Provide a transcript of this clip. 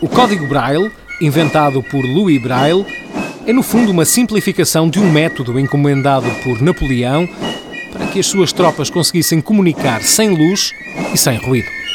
O código Braille, inventado por Louis Braille, é no fundo uma simplificação de um método encomendado por Napoleão que as suas tropas conseguissem comunicar sem luz e sem ruído.